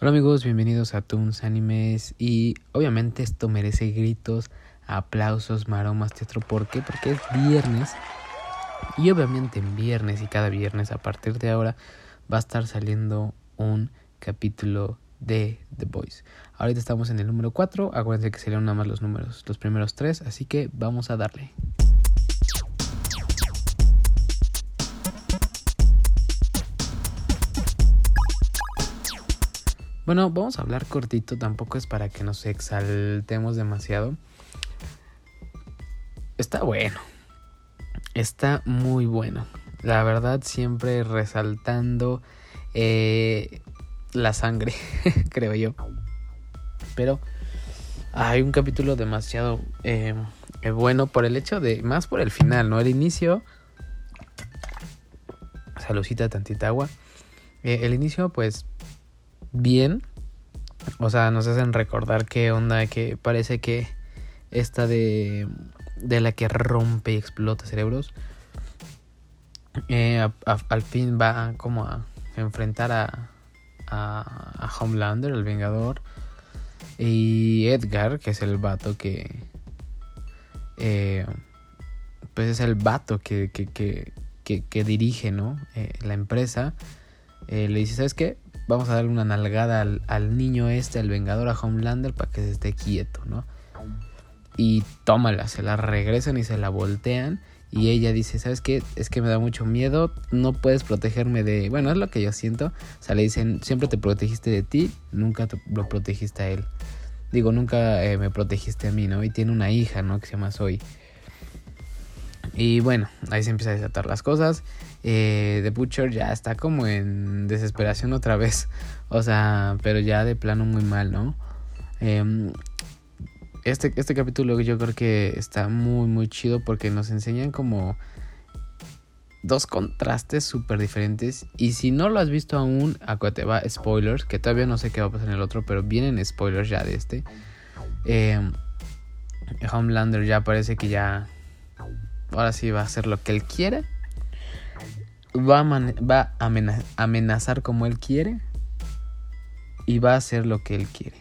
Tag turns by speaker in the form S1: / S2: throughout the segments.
S1: Hola amigos, bienvenidos a Toons Animes y obviamente esto merece gritos, aplausos, maromas, teatro. ¿Por qué? Porque es viernes y obviamente en viernes y cada viernes a partir de ahora va a estar saliendo un capítulo de The Boys. Ahorita estamos en el número 4, acuérdense que serían nada más los números, los primeros tres, así que vamos a darle. Bueno, vamos a hablar cortito, tampoco es para que nos exaltemos demasiado. Está bueno. Está muy bueno. La verdad, siempre resaltando eh, la sangre, creo yo. Pero hay un capítulo demasiado eh, eh, bueno por el hecho de, más por el final, ¿no? El inicio... Salucita tantita agua. el inicio, pues, bien. O sea, nos hacen recordar qué onda, que parece que esta de, de la que rompe y explota cerebros, eh, al fin va como a enfrentar a, a, Homelander, el Vengador, y Edgar, que es el vato que... Eh, pues es el vato que, que, que, que, dirige, ¿no? Eh, la empresa. le dice, ¿sabes qué? Vamos a darle una nalgada al, niño este, al vengador, a Homelander, para que se esté quieto, ¿no? Y tómala, se la regresan y se la voltean. Y ella dice, ¿sabes qué? Es que me da mucho miedo, no puedes protegerme de... Bueno, es lo que yo siento. O sea, le dicen, siempre te protegiste de ti, nunca lo protegiste a él. Digo, nunca eh, me protegiste a mí, ¿no? Y tiene una hija, ¿no? Que se llama Zoe. Y bueno, ahí se empieza a desatar las cosas. Eh, The Butcher ya está como en desesperación otra vez. O sea, pero ya de plano muy mal, ¿no? Em, este, este capítulo yo creo que está muy, muy chido porque nos enseñan como dos contrastes súper diferentes. Y si no lo has visto aún, acuérdate, va spoilers, que todavía no sé qué va a pasar en el otro, pero vienen spoilers ya de este. Eh, Homelander ya parece que ya ahora sí va a hacer lo que él quiere. Va a, va a amenazar como él quiere. Y va a hacer lo que él quiere.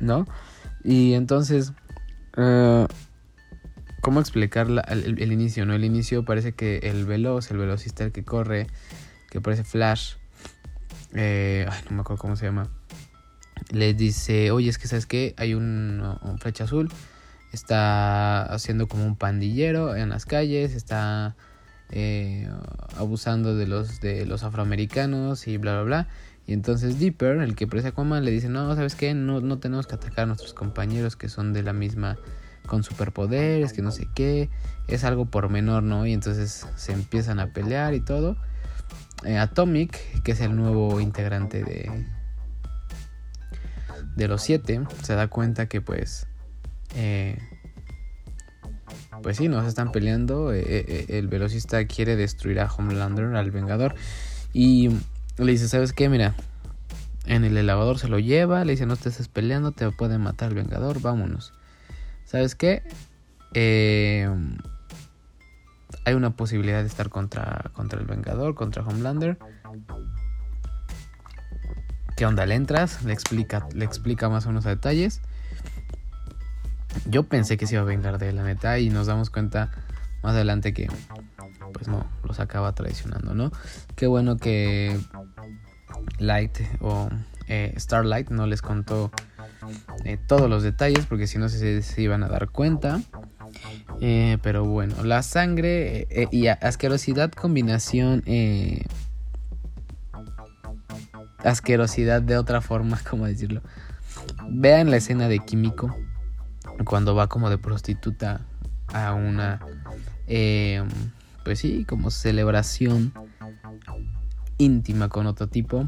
S1: ¿No? Y entonces... Uh, ¿Cómo explicar el, inicio? ¿no? El inicio parece que el veloz, el velocista, el que corre, que parece Flash, eh, ay, no me acuerdo cómo se llama, le dice, oye, es que sabes que hay un flecha azul está haciendo como un pandillero en las calles, está eh, abusando de los, de los afroamericanos y bla, bla, bla. Y entonces Dipper, el que parece Aquaman, le dice, no, ¿sabes qué? No, no tenemos que atacar a nuestros compañeros que son de la misma, con superpoderes, que no sé qué. Es algo por menor, ¿no? Y entonces se empiezan a pelear y todo. Eh, Atomic, que es el nuevo integrante de, de los siete, se da cuenta que pues eh, pues sí, nos están peleando. Eh, eh, el velocista quiere destruir a Homelander, al Vengador. Y le dice, ¿sabes qué? Mira, en el elevador se lo lleva. Le dice, no estés peleando, te puede matar el Vengador, vámonos. ¿Sabes qué? hay una posibilidad de estar contra, contra el Vengador, contra Homelander. ¿Qué onda? Le entras, le explica, le explica más o menos a detalles. Yo pensé que se iba a vengar de la neta y nos damos cuenta más adelante que pues no, los acaba traicionando, ¿no? Qué bueno que Light o eh, Starlight no les contó eh, todos los detalles porque si no se, se, iban a dar cuenta. Eh, pero bueno, la sangre y asquerosidad combinación... asquerosidad de otra forma, ¿cómo decirlo? Vean la escena de Químico cuando va como de prostituta a una, eh, pues sí, como celebración íntima con otro tipo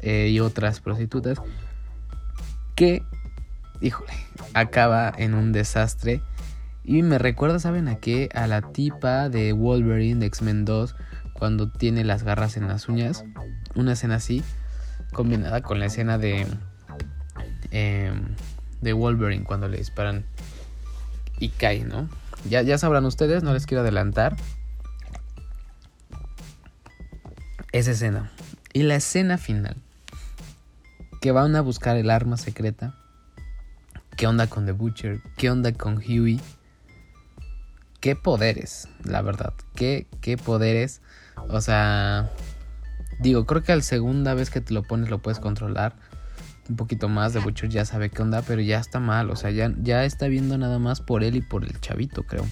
S1: eh, y otras prostitutas que, híjole, acaba en un desastre. Y me recuerda, ¿saben a qué? A la tipa de Wolverine de X-Men 2 cuando tiene las garras en las uñas. Una escena así, combinada con la escena de... Eh, de Wolverine cuando le disparan y cae, ¿no? Ya, ya sabrán ustedes, no les quiero adelantar. Esa escena. Y la escena final. que van a buscar el arma secreta. ¿Qué onda con The Butcher? ¿Qué onda con Huey? ¿Qué poderes? La verdad, ¿qué, qué poderes? O sea, digo, creo que al segunda vez que te lo pones lo puedes controlar un poquito más. The Butcher ya sabe qué onda, pero ya está mal. O sea, ya, ya está viendo nada más por él y por el chavito, creo.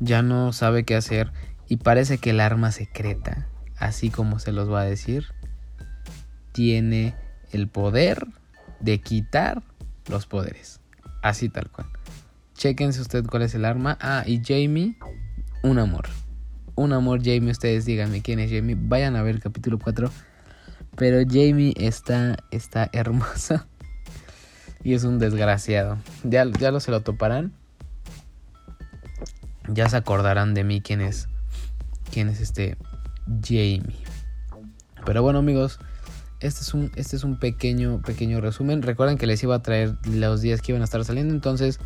S1: Ya no sabe qué hacer. Y parece que el arma secreta, así como se los va a decir, tiene el poder de quitar los poderes. Así tal cual. Chequense usted cuál es el arma. Ah, y Jamie, un amor. Un amor, Jamie. Ustedes díganme quién es Jamie. Vayan a ver el capítulo 4 pero Jamie está, está hermosa. Y es un desgraciado. Ya, ya lo se lo toparán. Ya se acordarán de mí quién es. Quién es este Jamie. Pero bueno amigos. Este es un, este es un pequeño, pequeño resumen. Recuerden que les iba a traer los días que iban a estar saliendo. Entonces,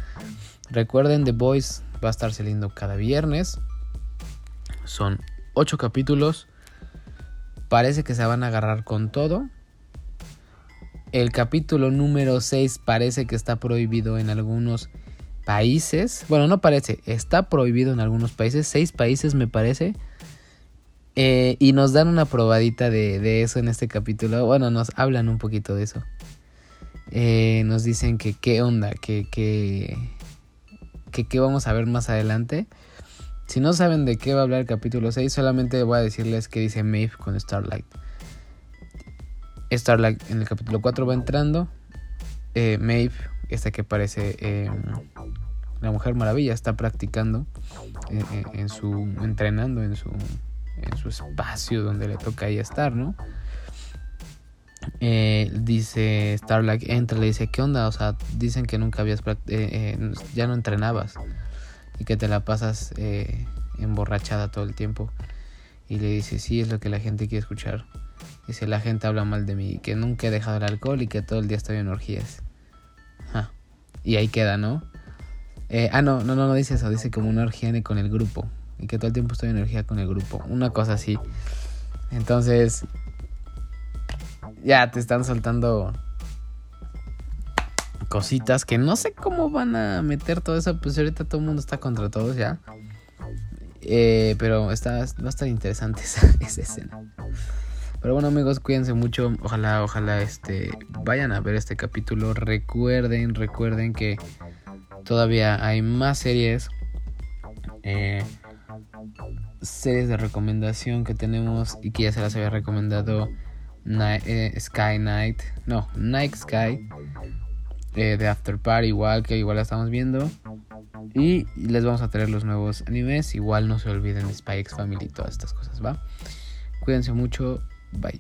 S1: recuerden, The Boys va a estar saliendo cada viernes. Son 8 capítulos. Parece que se van a agarrar con todo. El capítulo número 6 parece que está prohibido en algunos países. Bueno, no parece, está prohibido en algunos países. Seis países me parece. Eh, y nos dan una probadita de, eso en este capítulo. Bueno, nos hablan un poquito de eso. Eh, nos dicen que qué onda, que, que, que qué vamos a ver más adelante. Si no saben de qué va a hablar el capítulo 6, solamente voy a decirles que dice Maeve con Starlight. Starlight en el capítulo 4 va entrando. Eh, Maeve, esta que parece eh, la Mujer Maravilla, está practicando eh, eh, en su. entrenando en su. espacio donde le toca ahí estar, ¿no? dice Starlight, entra, le dice, ¿qué onda? O sea, dicen que nunca habías, ya no entrenabas y que te la pasas eh, emborrachada todo el tiempo. Y le dice, sí, es lo que la gente quiere escuchar. Dice, la gente habla mal de mí, que nunca he dejado el alcohol y que todo el día estoy en orgías. Y ahí queda, ¿no? Eh, ah, no, no, no, no dice eso, dice como una orgía con el grupo. Y que todo el tiempo estoy en orgía con el grupo. Una cosa así. Entonces, ya te están soltando cositas que no sé cómo van a meter todo eso. Pues ahorita todo el mundo está contra todos ya. Eh, pero está, va a estar interesante esa, escena. Pero bueno amigos, cuídense mucho. Ojalá, ojalá este vayan a ver este capítulo. Recuerden, recuerden que todavía hay más series. Eh, series de recomendación que tenemos y que ya se las había recomendado eh, Sky Night. No, Night Sky de After Party igual que igual la estamos viendo. Y les vamos a traer los nuevos animes. Igual no se olviden de Spy Family y todas estas cosas va cuídense mucho. Bye